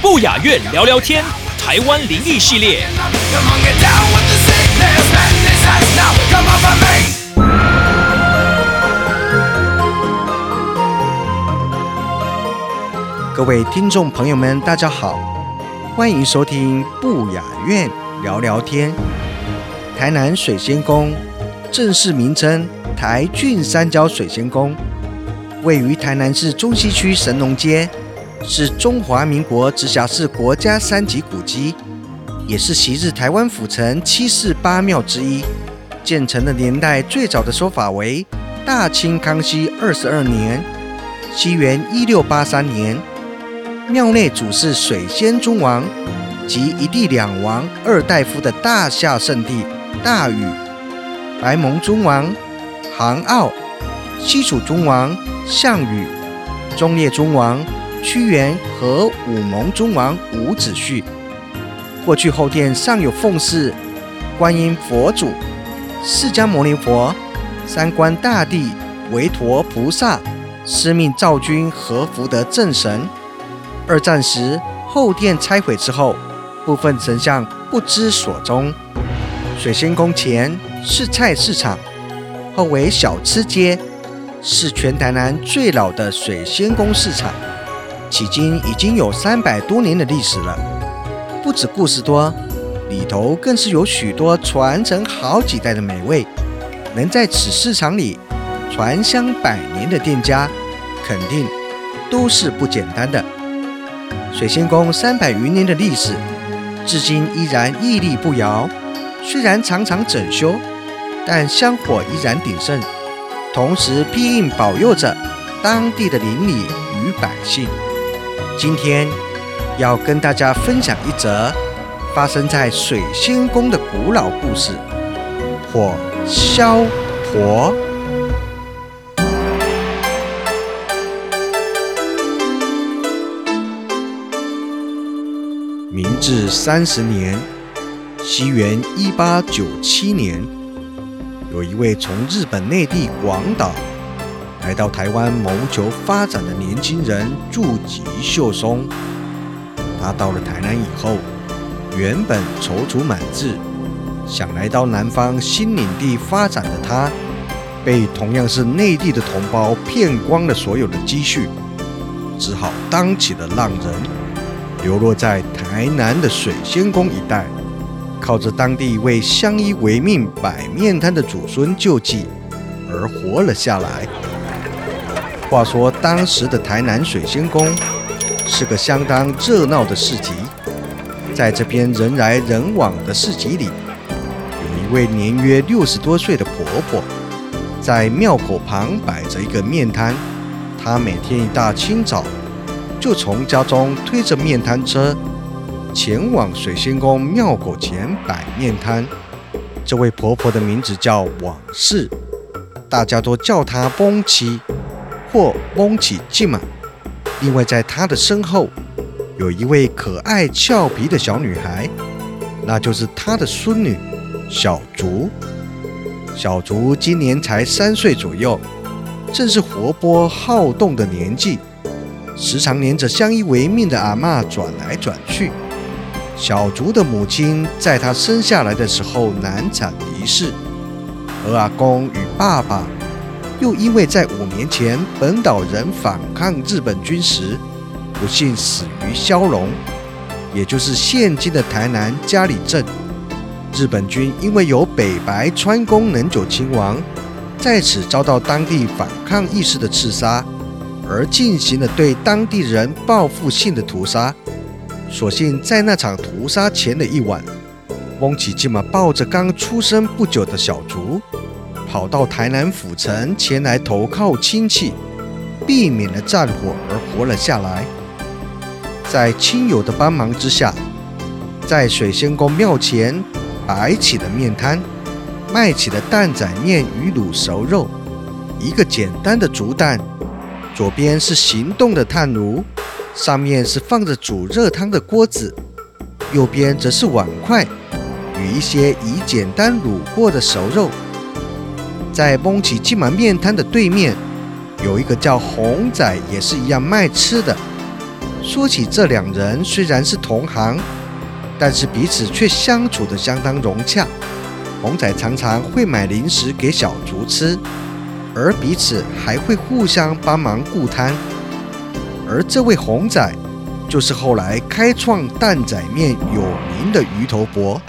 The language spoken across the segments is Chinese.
不雅院聊聊天，台湾灵异系列。各位听众朋友们，大家好，欢迎收听不雅院聊聊天。台南水仙宫正式名称台郡三角水仙宫，位于台南市中西区神农街，是中华民国直辖市国家三级古迹，也是昔日台湾府城七寺八庙之一。建成的年代最早的说法为大清康熙二十二年，西元一六八三年。庙内主祀水仙尊王及一帝两王二大夫的大夏圣地大禹、白蒙尊王杭奥、西楚尊王项羽、忠烈尊王屈原和武蒙尊王伍子胥。过去后殿尚有奉祀观音佛祖、释迦牟尼佛、三官大帝、韦陀菩萨、司命赵君和福德正神。二战时，后殿拆毁之后，部分神像不知所踪。水仙宫前是菜市场，后为小吃街，是全台南最老的水仙宫市场，迄今已经有三百多年的历史了。不止故事多，里头更是有许多传承好几代的美味。能在此市场里传香百年的店家，肯定都是不简单的。水仙宫三百余年的历史，至今依然屹立不摇。虽然常常整修，但香火依然鼎盛，同时庇应保佑着当地的邻里与百姓。今天要跟大家分享一则发生在水仙宫的古老故事——火消婆。明治三十年，西元一八九七年，有一位从日本内地广岛来到台湾谋求发展的年轻人住吉秀松。他到了台南以后，原本踌躇满志，想来到南方新领地发展的他，被同样是内地的同胞骗光了所有的积蓄，只好当起了浪人。流落在台南的水仙宫一带，靠着当地为相依为命摆面摊的祖孙救济而活了下来。话说当时的台南水仙宫是个相当热闹的市集，在这边人来人往的市集里，有一位年约六十多岁的婆婆，在庙口旁摆着一个面摊，她每天一大清早。就从家中推着面摊车，前往水仙宫庙口前摆面摊。这位婆婆的名字叫往事，大家都叫她翁妻或翁起进嘛。另外，在她的身后有一位可爱俏皮的小女孩，那就是她的孙女小竹。小竹今年才三岁左右，正是活泼好动的年纪。时常连着相依为命的阿嬷转来转去。小竹的母亲在她生下来的时候难产离世，而阿公与爸爸又因为在五年前本岛人反抗日本军时，不幸死于骁龙，也就是现今的台南嘉里镇。日本军因为有北白川宫能久亲王在此遭到当地反抗意识的刺杀。而进行了对当地人报复性的屠杀。所幸在那场屠杀前的一晚，翁启进嘛抱着刚出生不久的小竹，跑到台南府城前来投靠亲戚，避免了战火而活了下来。在亲友的帮忙之下，在水仙宫庙前摆起了面摊，卖起了蛋仔面与卤熟肉。一个简单的竹担，左边是行动的炭炉，上面是放着煮热汤的锅子，右边则是碗筷与一些已简单卤过的熟肉。在蒙起金满面摊的对面，有一个叫红仔，也是一样卖吃的。说起这两人，虽然是同行，但是彼此却相处得相当融洽。红仔常常会买零食给小竹吃。而彼此还会互相帮忙顾摊，而这位红仔就是后来开创蛋仔面有名的鱼头伯。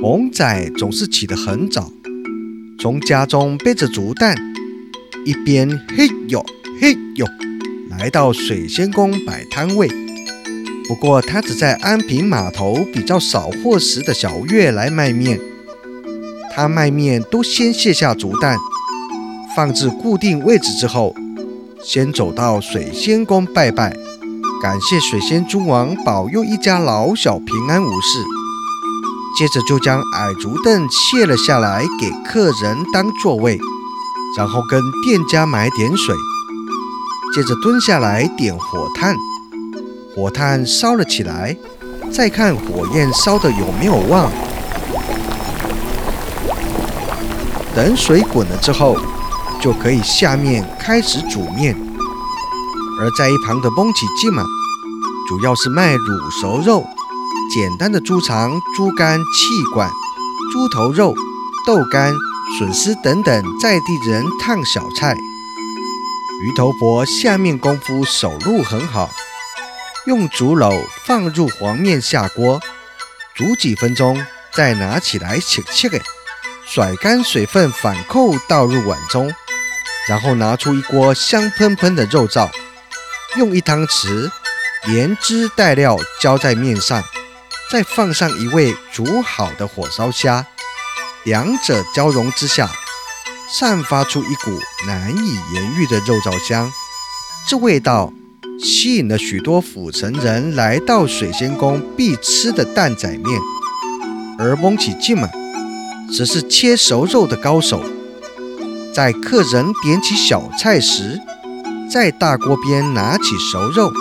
红仔总是起得很早，从家中背着竹担，一边嘿呦嘿呦，来到水仙宫摆摊位。不过他只在安平码头比较少货时的小月来卖面。他卖面都先卸下竹担，放置固定位置之后，先走到水仙宫拜拜，感谢水仙君王保佑一家老小平安无事。接着就将矮竹凳卸了下来给客人当座位，然后跟店家买点水，接着蹲下来点火炭，火炭烧了起来，再看火焰烧的有没有旺。等水滚了之后，就可以下面开始煮面。而在一旁的蒙起记嘛，主要是卖卤熟肉、简单的猪肠、猪肝、气管、猪头肉、豆干、笋丝等等在地人烫小菜。鱼头婆下面功夫手路很好，用竹篓放入黄面下锅，煮几分钟，再拿起来切切给。甩干水分，反扣倒入碗中，然后拿出一锅香喷喷的肉燥，用一汤匙连汁带料浇在面上，再放上一味煮好的火烧虾，两者交融之下，散发出一股难以言喻的肉燥香。这味道吸引了许多府城人来到水仙宫必吃的蛋仔面，而蒙起劲嘛。只是切熟肉的高手，在客人点起小菜时，在大锅边拿起熟肉，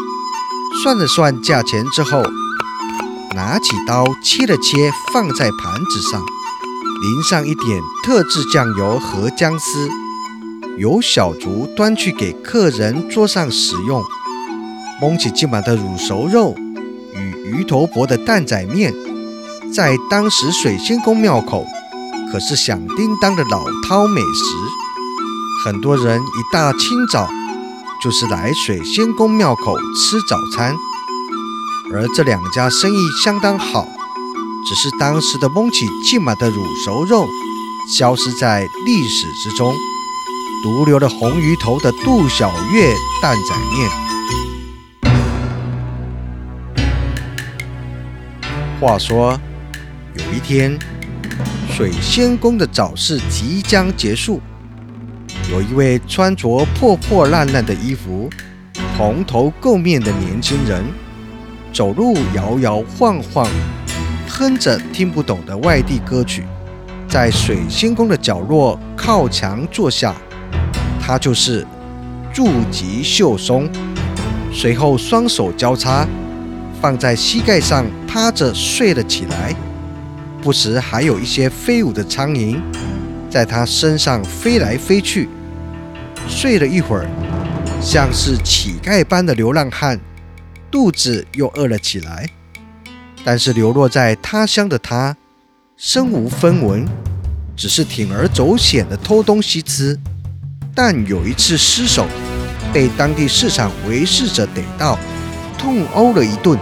算了算价钱之后，拿起刀切了切，放在盘子上，淋上一点特制酱油和姜丝，由小竹端去给客人桌上食用。蒙起今晚的卤熟肉与鱼头伯的蛋仔面，在当时水仙宫庙口。可是响叮当的老饕美食，很多人一大清早就是来水仙宫庙口吃早餐。而这两家生意相当好，只是当时的蒙起骏马的卤熟肉消失在历史之中，独留了红鱼头的杜小月蛋仔面。话说有一天。水仙宫的早市即将结束，有一位穿着破破烂烂的衣服、蓬头垢面的年轻人，走路摇摇晃晃，哼着听不懂的外地歌曲，在水仙宫的角落靠墙坐下。他就是住吉秀松。随后双手交叉放在膝盖上，趴着睡了起来。不时还有一些飞舞的苍蝇，在他身上飞来飞去。睡了一会儿，像是乞丐般的流浪汉，肚子又饿了起来。但是流落在他乡的他，身无分文，只是铤而走险的偷东西吃。但有一次失手，被当地市场维持者逮到，痛殴了一顿。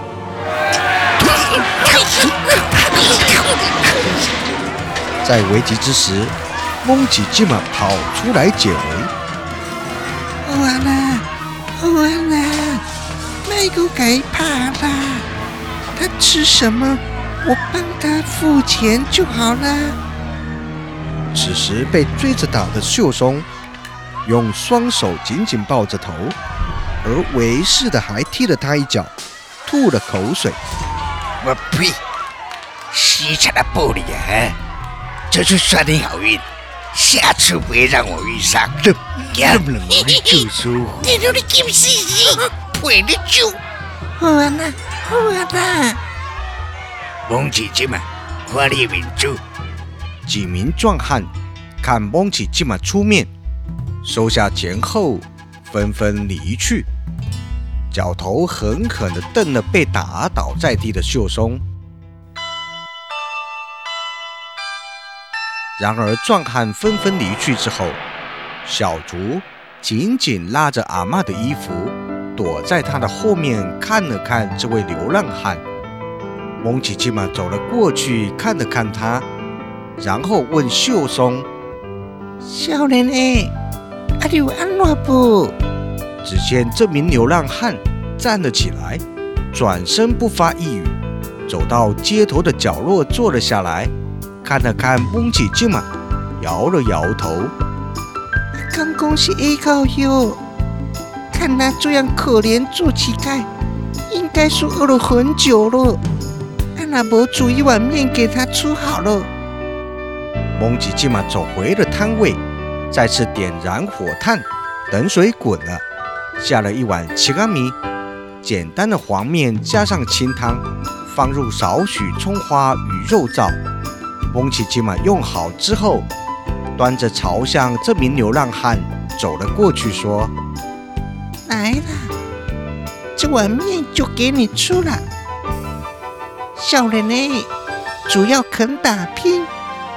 在危急之时，蒙起金马跑出来解围。完了，完了，那个该怕了。他吃什么，我帮他付钱就好了。此时被追着打的秀松，用双手紧紧抱着头，而为师的还踢了他一脚，吐了口水。我呸！西城的玻璃啊，这次算你好运，下次别让我遇上。这这么冷，我就说，你都你金死死，陪你救。好啊啦，好啊啦。王姐姐们，华丽民主。几名壮汉看蒙奇今晚出面，收下钱后，纷纷离去。角头狠狠地瞪了被打倒在地的秀松。然而，壮汉纷纷离去之后，小竹紧紧拉着阿妈的衣服，躲在他的后面看了看这位流浪汉。蒙奇今晚走了过去，看了看他。然后问秀松：“少年诶，阿有安怎不？”只见这名流浪汉站了起来，转身不发一语，走到街头的角落坐了下来，看了看蒙起金马，摇了摇头。刚刚是 A 高哟，看他这样可怜做乞丐，应该是饿了很久了。阿拉伯煮一碗面给他吃好了。蒙吉立马走回了摊位，再次点燃火炭，等水滚了，下了一碗奇干米，简单的黄面加上清汤，放入少许葱花与肉燥。蒙吉立马用好之后，端着朝向这名流浪汉走了过去，说：“来了，这碗面就给你吃了。小人呢，主要肯打拼。”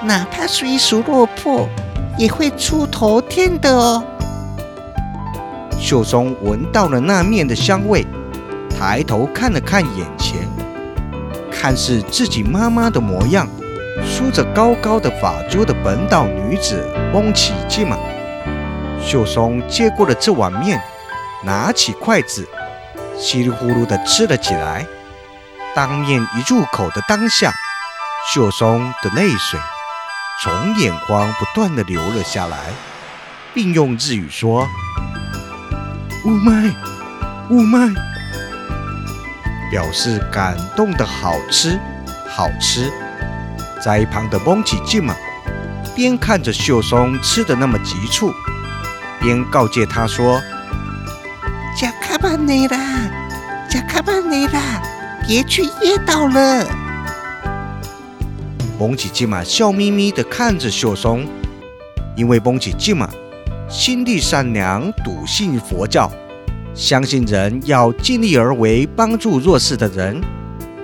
哪怕虽属落魄，也会出头天的哦。秀松闻到了那面的香味，抬头看了看眼前，看是自己妈妈的模样，梳着高高的发珠的本岛女子翁启静嘛。秀松接过了这碗面，拿起筷子，稀里呼噜地吃了起来。当面一入口的当下，秀松的泪水。从眼眶不断的流了下来，并用日语说：“雾麦，雾麦”，表示感动的好吃，好吃。在一旁的蒙起静嘛，边看着秀松吃的那么急促，边告诫他说：“加卡巴内拉，加卡巴内拉，别去噎到了。”蒙起金马笑眯眯地看着秀松，因为蒙起金马心地善良，笃信佛教，相信人要尽力而为，帮助弱势的人，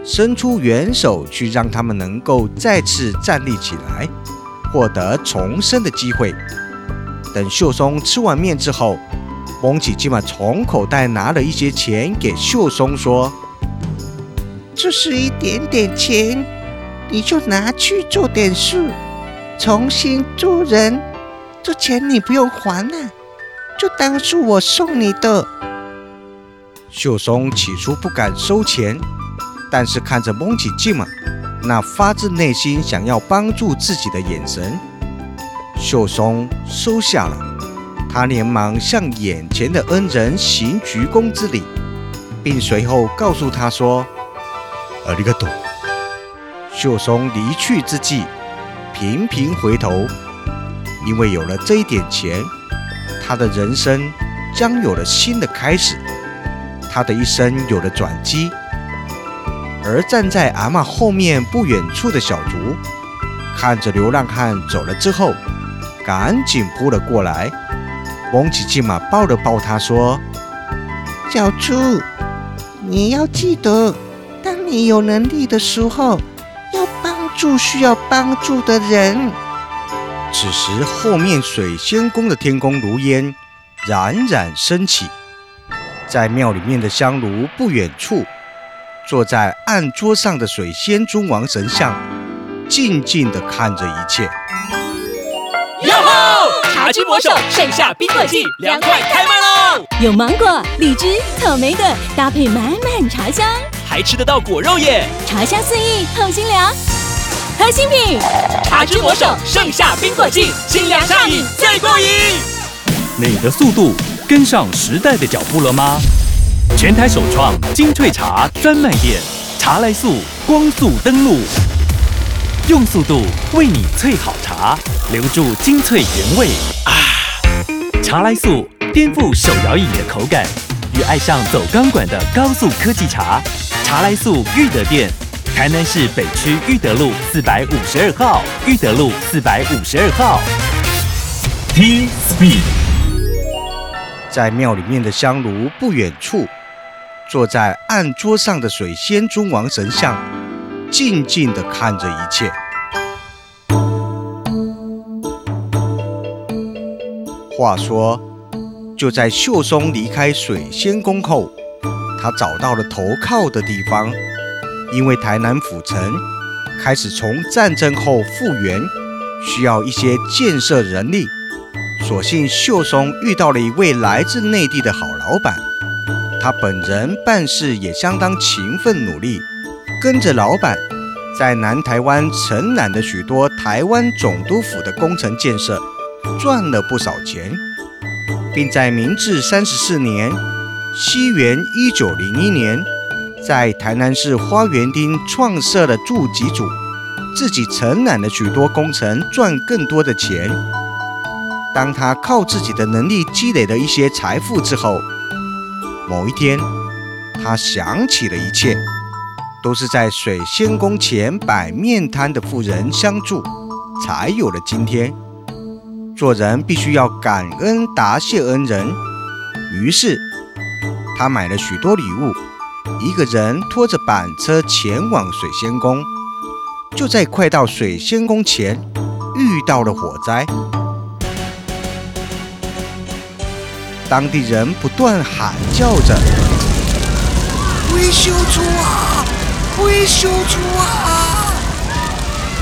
伸出援手去让他们能够再次站立起来，获得重生的机会。等秀松吃完面之后，蒙起金马从口袋拿了一些钱给秀松，说：“这是一点点钱。”你就拿去做点事，重新做人。这钱你不用还了，就当是我送你的。秀松起初不敢收钱，但是看着蒙起静嘛，那发自内心想要帮助自己的眼神，秀松收下了。他连忙向眼前的恩人行鞠躬之礼，并随后告诉他说：“阿里个多。”秀松离去之际，频频回头，因为有了这一点钱，他的人生将有了新的开始，他的一生有了转机。而站在阿妈后面不远处的小竹，看着流浪汉走了之后，赶紧扑了过来，蒙起骏马抱了抱他，说：“小竹，你要记得，当你有能力的时候。”要帮助需要帮助的人。此时，后面水仙宫的天宫如烟冉冉升起，在庙里面的香炉不远处，坐在案桌上的水仙尊王神像，静静地看着一切。哟吼！茶之魔手盛夏冰果季凉快开卖喽！有芒果、荔枝、草莓的，搭配满满茶香，还吃得到果肉耶！茶香四溢，透心凉。核心品。茶之魔手盛夏冰果季，清凉上瘾最过瘾。你的速度跟上时代的脚步了吗？全台首创精粹茶专卖店，茶来速光速登录，用速度为你萃好茶，留住精粹原味啊！茶来速颠覆手摇饮的口感，与爱上走钢管的高速科技茶。茶来速裕德店，台南市北区裕德路四百五十二号，裕德路四百五十二号。T Speed。在庙里面的香炉不远处，坐在案桌上的水仙尊王神像，静静地看着一切。话说，就在秀松离开水仙宫后，他找到了投靠的地方。因为台南府城开始从战争后复原，需要一些建设人力。所幸秀松遇到了一位来自内地的好老板，他本人办事也相当勤奋努力，跟着老板在南台湾承揽了许多台湾总督府的工程建设，赚了不少钱，并在明治三十四年（西元一九零一年）在台南市花园町创设了驻集组，自己承揽了许多工程，赚更多的钱。当他靠自己的能力积累了一些财富之后，某一天，他想起了一切，都是在水仙宫前摆面摊的富人相助，才有了今天。做人必须要感恩答谢恩人，于是他买了许多礼物，一个人拖着板车前往水仙宫。就在快到水仙宫前，遇到了火灾。当地人不断喊叫着：“维修处啊，维修处啊，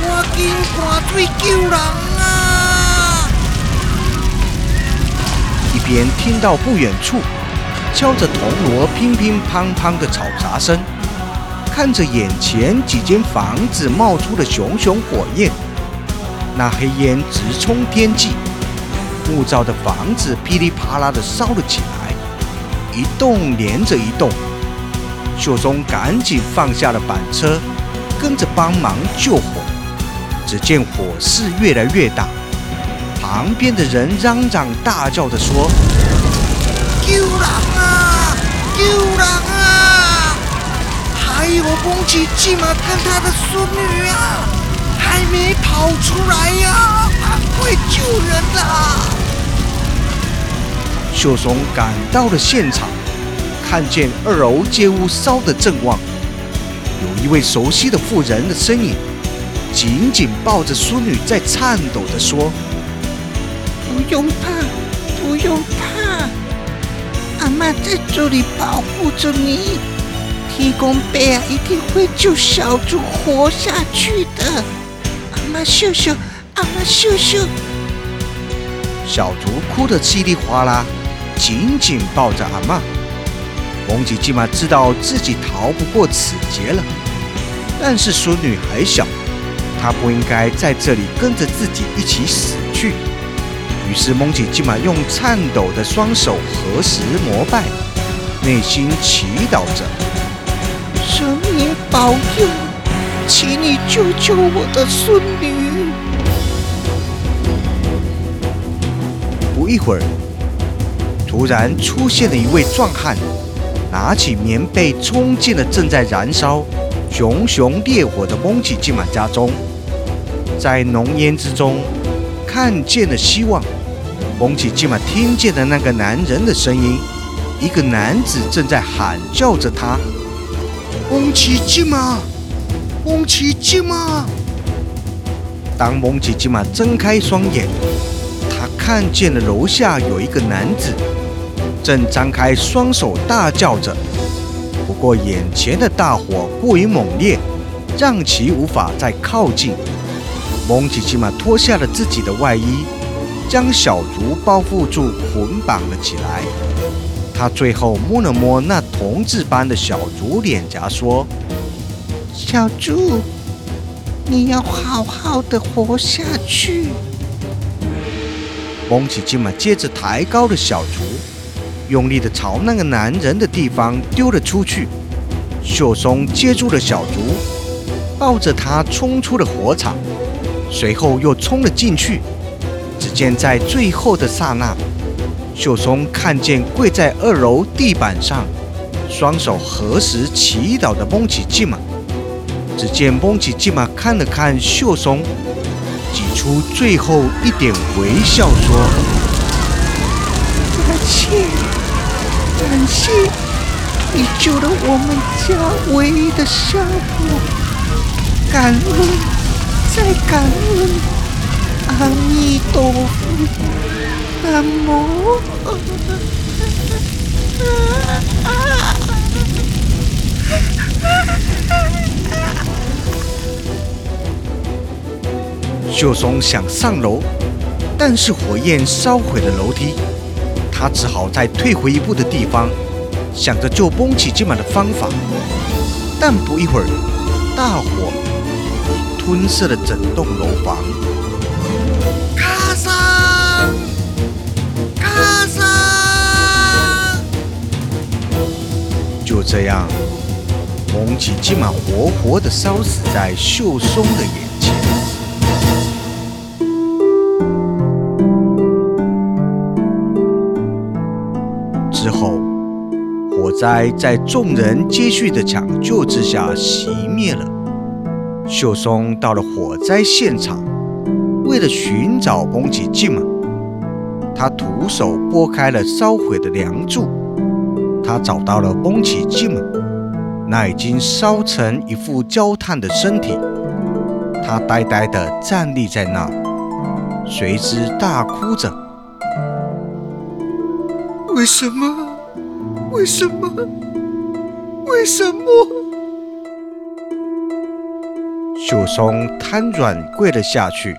赶紧赶水救人啊！”一边听到不远处敲着铜锣乒乒乓乓的吵杂声，看着眼前几间房子冒出的熊熊火焰，那黑烟直冲天际。木造的房子噼里啪啦的烧了起来，一栋连着一栋。秀松赶紧放下了板车，跟着帮忙救火。只见火势越来越大，旁边的人嚷嚷大叫着说：“救人啊！救人啊！还有翁启进啊，跟他的孙女啊，还没跑出来呀！快救人啊！”秀松赶到了现场，看见二楼街屋烧得正旺，有一位熟悉的妇人的身影，紧紧抱着孙女，在颤抖地说：“不用怕，不用怕，阿妈在这里保护着你。天公贝啊，一定会救小猪活下去的。阿妈秀秀，阿妈秀秀。”小竹哭得稀里哗啦。紧紧抱着阿妈，蒙吉基玛知道自己逃不过此劫了。但是孙女还小，她不应该在这里跟着自己一起死去。于是蒙吉基玛用颤抖的双手合十膜拜，内心祈祷着：神明保佑，请你救救我的孙女。不一会儿。突然出现了一位壮汉，拿起棉被冲进了正在燃烧、熊熊烈火的蒙奇金马家中，在浓烟之中看见了希望。蒙奇金马听见了那个男人的声音，一个男子正在喊叫着他：“蒙奇金马，蒙奇金马。”当蒙奇金马睁开双眼，他看见了楼下有一个男子。正张开双手大叫着，不过眼前的大火过于猛烈，让其无法再靠近。蒙奇奇玛脱下了自己的外衣，将小竹包覆住，捆绑了起来。他最后摸了摸那铜质般的小竹脸颊，说：“小竹，你要好好的活下去。蒙奇奇马接着抬高了小竹，用力的朝那个男人的地方丢了出去。秀松接住了小竹，抱着他冲出了火场，随后又冲了进去。只见在最后的刹那，秀松看见跪在二楼地板上，双手合十祈祷的蒙奇金马。只见蒙奇金马看了看秀松。挤出最后一点微笑，说：“感谢，感谢，你救了我们家唯一的小婆，感恩，再感恩，阿弥陀佛，南无。”秀松想上楼，但是火焰烧毁了楼梯，他只好再退回一步的地方，想着救崩起金马的方法。但不一会儿，大火吞噬了整栋楼房。卡桑，卡桑！就这样，蒙起金马活活的烧死在秀松的眼。灾在众人接续的抢救之下熄灭了。秀松到了火灾现场，为了寻找崩起镜马，他徒手拨开了烧毁的梁柱。他找到了崩起镜马，那已经烧成一副焦炭的身体。他呆呆地站立在那，随之大哭着：“为什么？”为什么？为什么？秀松瘫软跪了下去，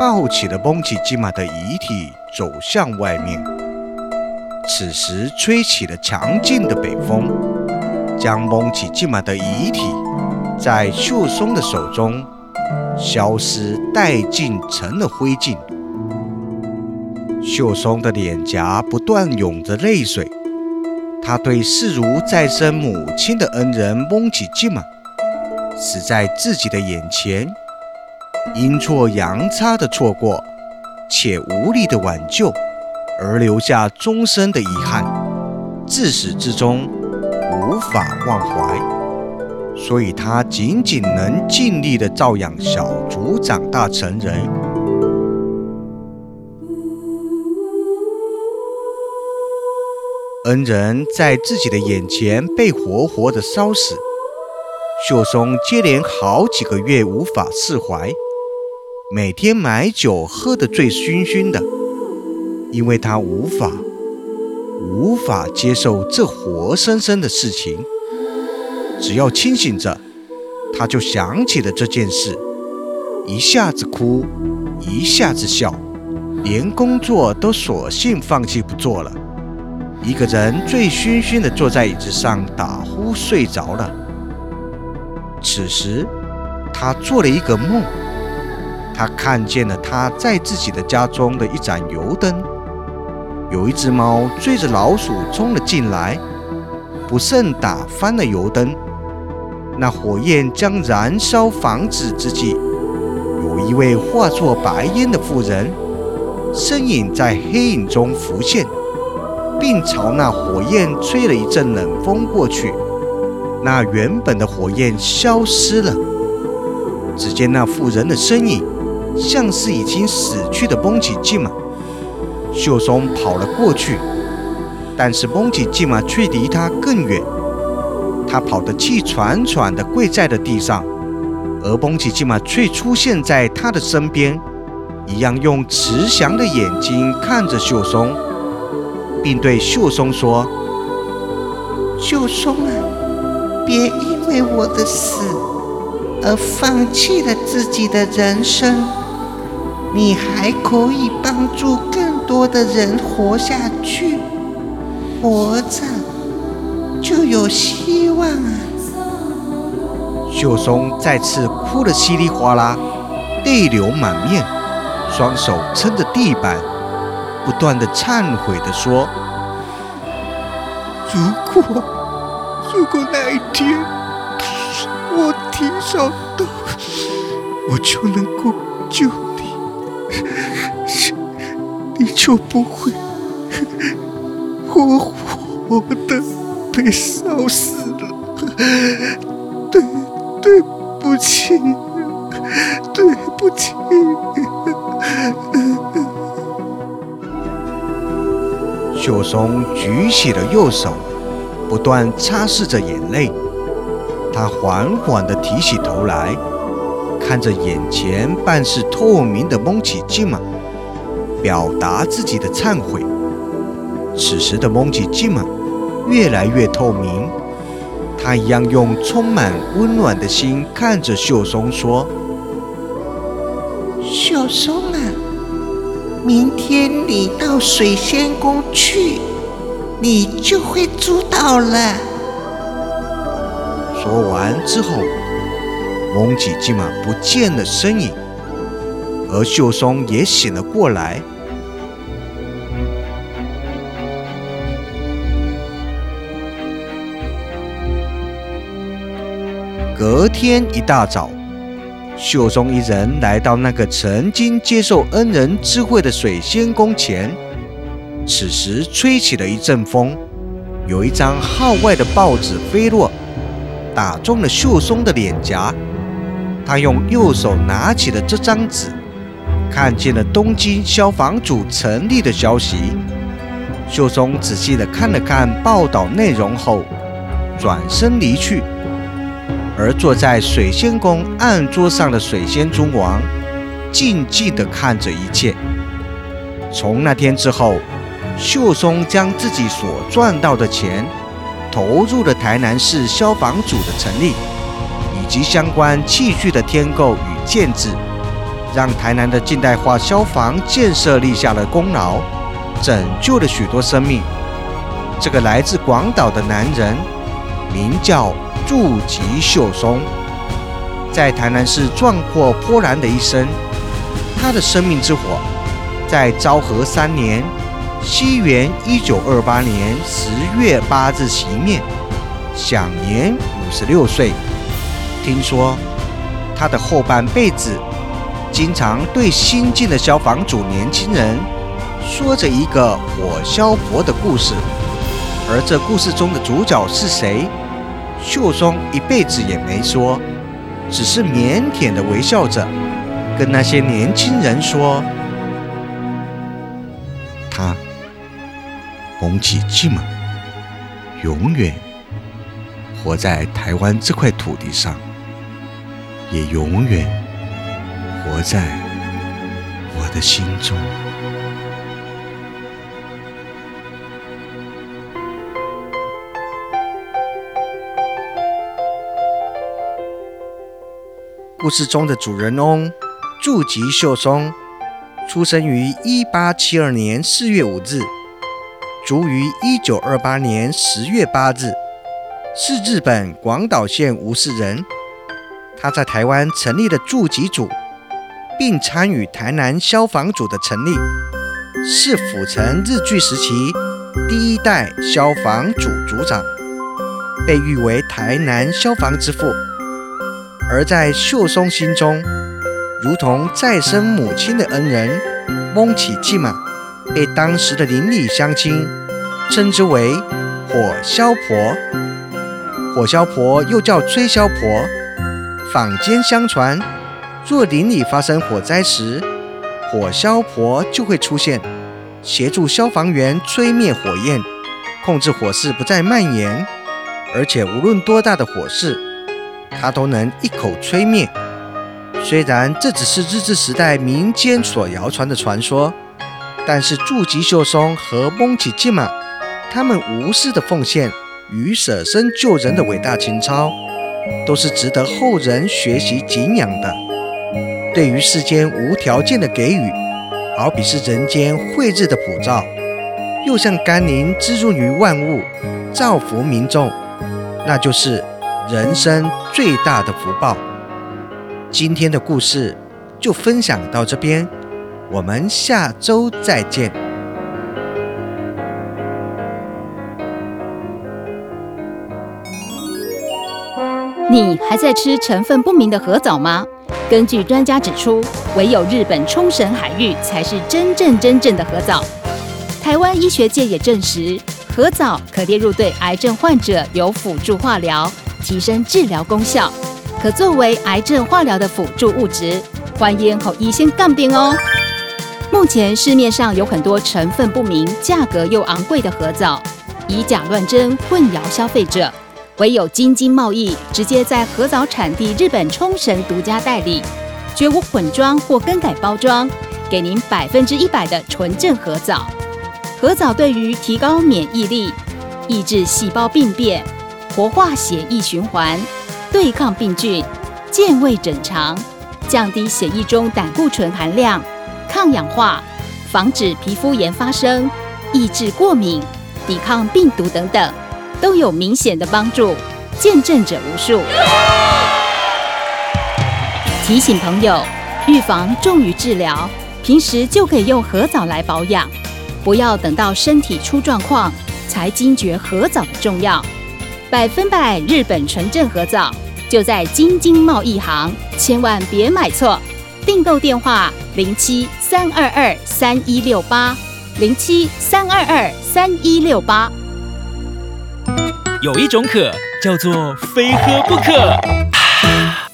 抱起了蒙起金马的遗体，走向外面。此时吹起了强劲的北风，将蒙起金马的遗体在秀松的手中消失殆尽，成了灰烬。秀松的脸颊不断涌着泪水。他对视如再生母亲的恩人蒙起吉玛死在自己的眼前，阴错阳差的错过，且无力的挽救，而留下终身的遗憾，自始至终无法忘怀。所以他仅仅能尽力的照养小竹长大成人。恩人在自己的眼前被活活的烧死，秀松接连好几个月无法释怀，每天买酒喝得醉醺醺的，因为他无法无法接受这活生生的事情。只要清醒着，他就想起了这件事，一下子哭，一下子笑，连工作都索性放弃不做了。一个人醉醺醺地坐在椅子上打呼睡着了。此时，他做了一个梦，他看见了他在自己的家中的一盏油灯，有一只猫追着老鼠冲了进来，不慎打翻了油灯。那火焰将燃烧防止之际，有一位化作白烟的妇人，身影在黑影中浮现。并朝那火焰吹了一阵冷风过去，那原本的火焰消失了。只见那妇人的身影，像是已经死去的崩起金马。秀松跑了过去，但是崩起金马却离他更远。他跑得气喘喘地跪在了地上，而崩起金马却出现在他的身边，一样用慈祥的眼睛看着秀松。并对秀松说：“秀松啊，别因为我的死而放弃了自己的人生，你还可以帮助更多的人活下去。活着就有希望啊！”秀松再次哭得稀里哗啦，泪流满面，双手撑着地板，不断的忏悔地说：“如果如果那一天我提早到，我就能够救你，你就不会活活的被烧死了。对，对不起，对不起。”秀松举起了右手，不断擦拭着眼泪。他缓缓地提起头来，看着眼前半是透明的蒙奇镜嘛，表达自己的忏悔。此时的蒙奇镜嘛，越来越透明。他一样用充满温暖的心看着秀松说：“秀松。”明天你到水仙宫去，你就会知道了。说完之后，蒙吉基玛不见了身影，而秀松也醒了过来。隔天一大早。秀松一人来到那个曾经接受恩人智慧的水仙宫前，此时吹起了一阵风，有一张号外的报纸飞落，打中了秀松的脸颊。他用右手拿起了这张纸，看见了东京消防组成立的消息。秀松仔细地看了看报道内容后，转身离去。而坐在水仙宫案桌上的水仙尊王，静静地看着一切。从那天之后，秀松将自己所赚到的钱，投入了台南市消防组的成立，以及相关器具的添购与建制，让台南的近代化消防建设立下了功劳，拯救了许多生命。这个来自广岛的男人，名叫。筑吉秀松在台南市壮阔波澜的一生，他的生命之火在昭和三年（西元一九二八年）十月八日熄灭，享年五十六岁。听说他的后半辈子，经常对新进的消防组年轻人说着一个火消婆的故事，而这故事中的主角是谁？秀松一辈子也没说，只是腼腆的微笑着，跟那些年轻人说：“他蒙起寂寞，永远活在台湾这块土地上，也永远活在我的心中。”故事中的主人翁筑吉秀松，出生于一八七二年四月五日，卒于一九二八年十月八日，是日本广岛县吴氏人。他在台湾成立了筑吉组，并参与台南消防组的成立，是府城日据时期第一代消防组组长，被誉为台南消防之父。而在秀松心中，如同再生母亲的恩人翁起季玛，被当时的邻里乡亲称之为“火消婆”。火消婆又叫吹消婆。坊间相传，若邻里发生火灾时，火消婆就会出现，协助消防员吹灭火焰，控制火势不再蔓延。而且无论多大的火势，他都能一口吹灭。虽然这只是日治时代民间所谣传的传说，但是筑吉秀松和蒙起吉玛他们无私的奉献与舍身救人的伟大情操，都是值得后人学习敬仰的。对于世间无条件的给予，好比是人间慧日的普照，又像甘霖滋润于万物，造福民众，那就是。人生最大的福报。今天的故事就分享到这边，我们下周再见。你还在吃成分不明的核藻吗？根据专家指出，唯有日本冲绳海域才是真正真正的核藻。台湾医学界也证实，核藻可列入对癌症患者有辅助化疗，提升治疗功效，可作为癌症化疗的辅助物质。欢迎后医先杠定哦。目前市面上有很多成分不明、价格又昂贵的核藻，以假乱真，混淆消费者。唯有京津贸易直接在核藻产地日本冲绳独家代理，绝无混装或更改包装，给您百分之一百的纯正核藻。核藻对于提高免疫力、抑制细胞病变、活化血液循环、对抗病菌、健胃整肠、降低血液中胆固醇含量、抗氧化、防止皮肤炎发生、抑制过敏、抵抗病毒等等。都有明显的帮助，见证者无数。提醒朋友，预防重于治疗，平时就可以用核藻来保养，不要等到身体出状况才惊觉核藻的重要。百分百日本纯正河藻就在京津贸易行，千万别买错。订购电话：零七三二二三一六八零七三二二三一六八。有一种渴叫做非喝不可。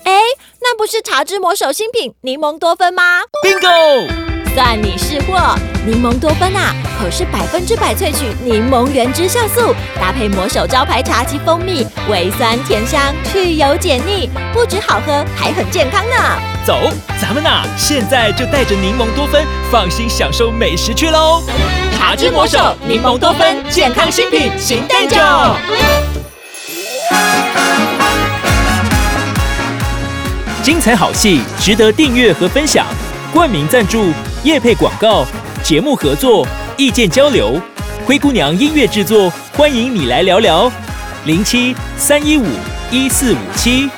哎，那不是茶之魔手新品柠檬多酚吗？Bingo，算你识货。柠檬多酚啊，可是百分之百萃取柠檬原汁酵素，搭配魔手招牌茶及蜂蜜，微酸甜香，去油解腻，不止好喝，还很健康呢。走，咱们呐，现在就带着柠檬多酚，放心享受美食去喽。茶之魔手柠檬多酚，健康新品，新蛋酒。精彩好戏，值得订阅和分享。冠名赞助、业配广告、节目合作、意见交流，灰姑娘音乐制作，欢迎你来聊聊。零七三一五一四五七。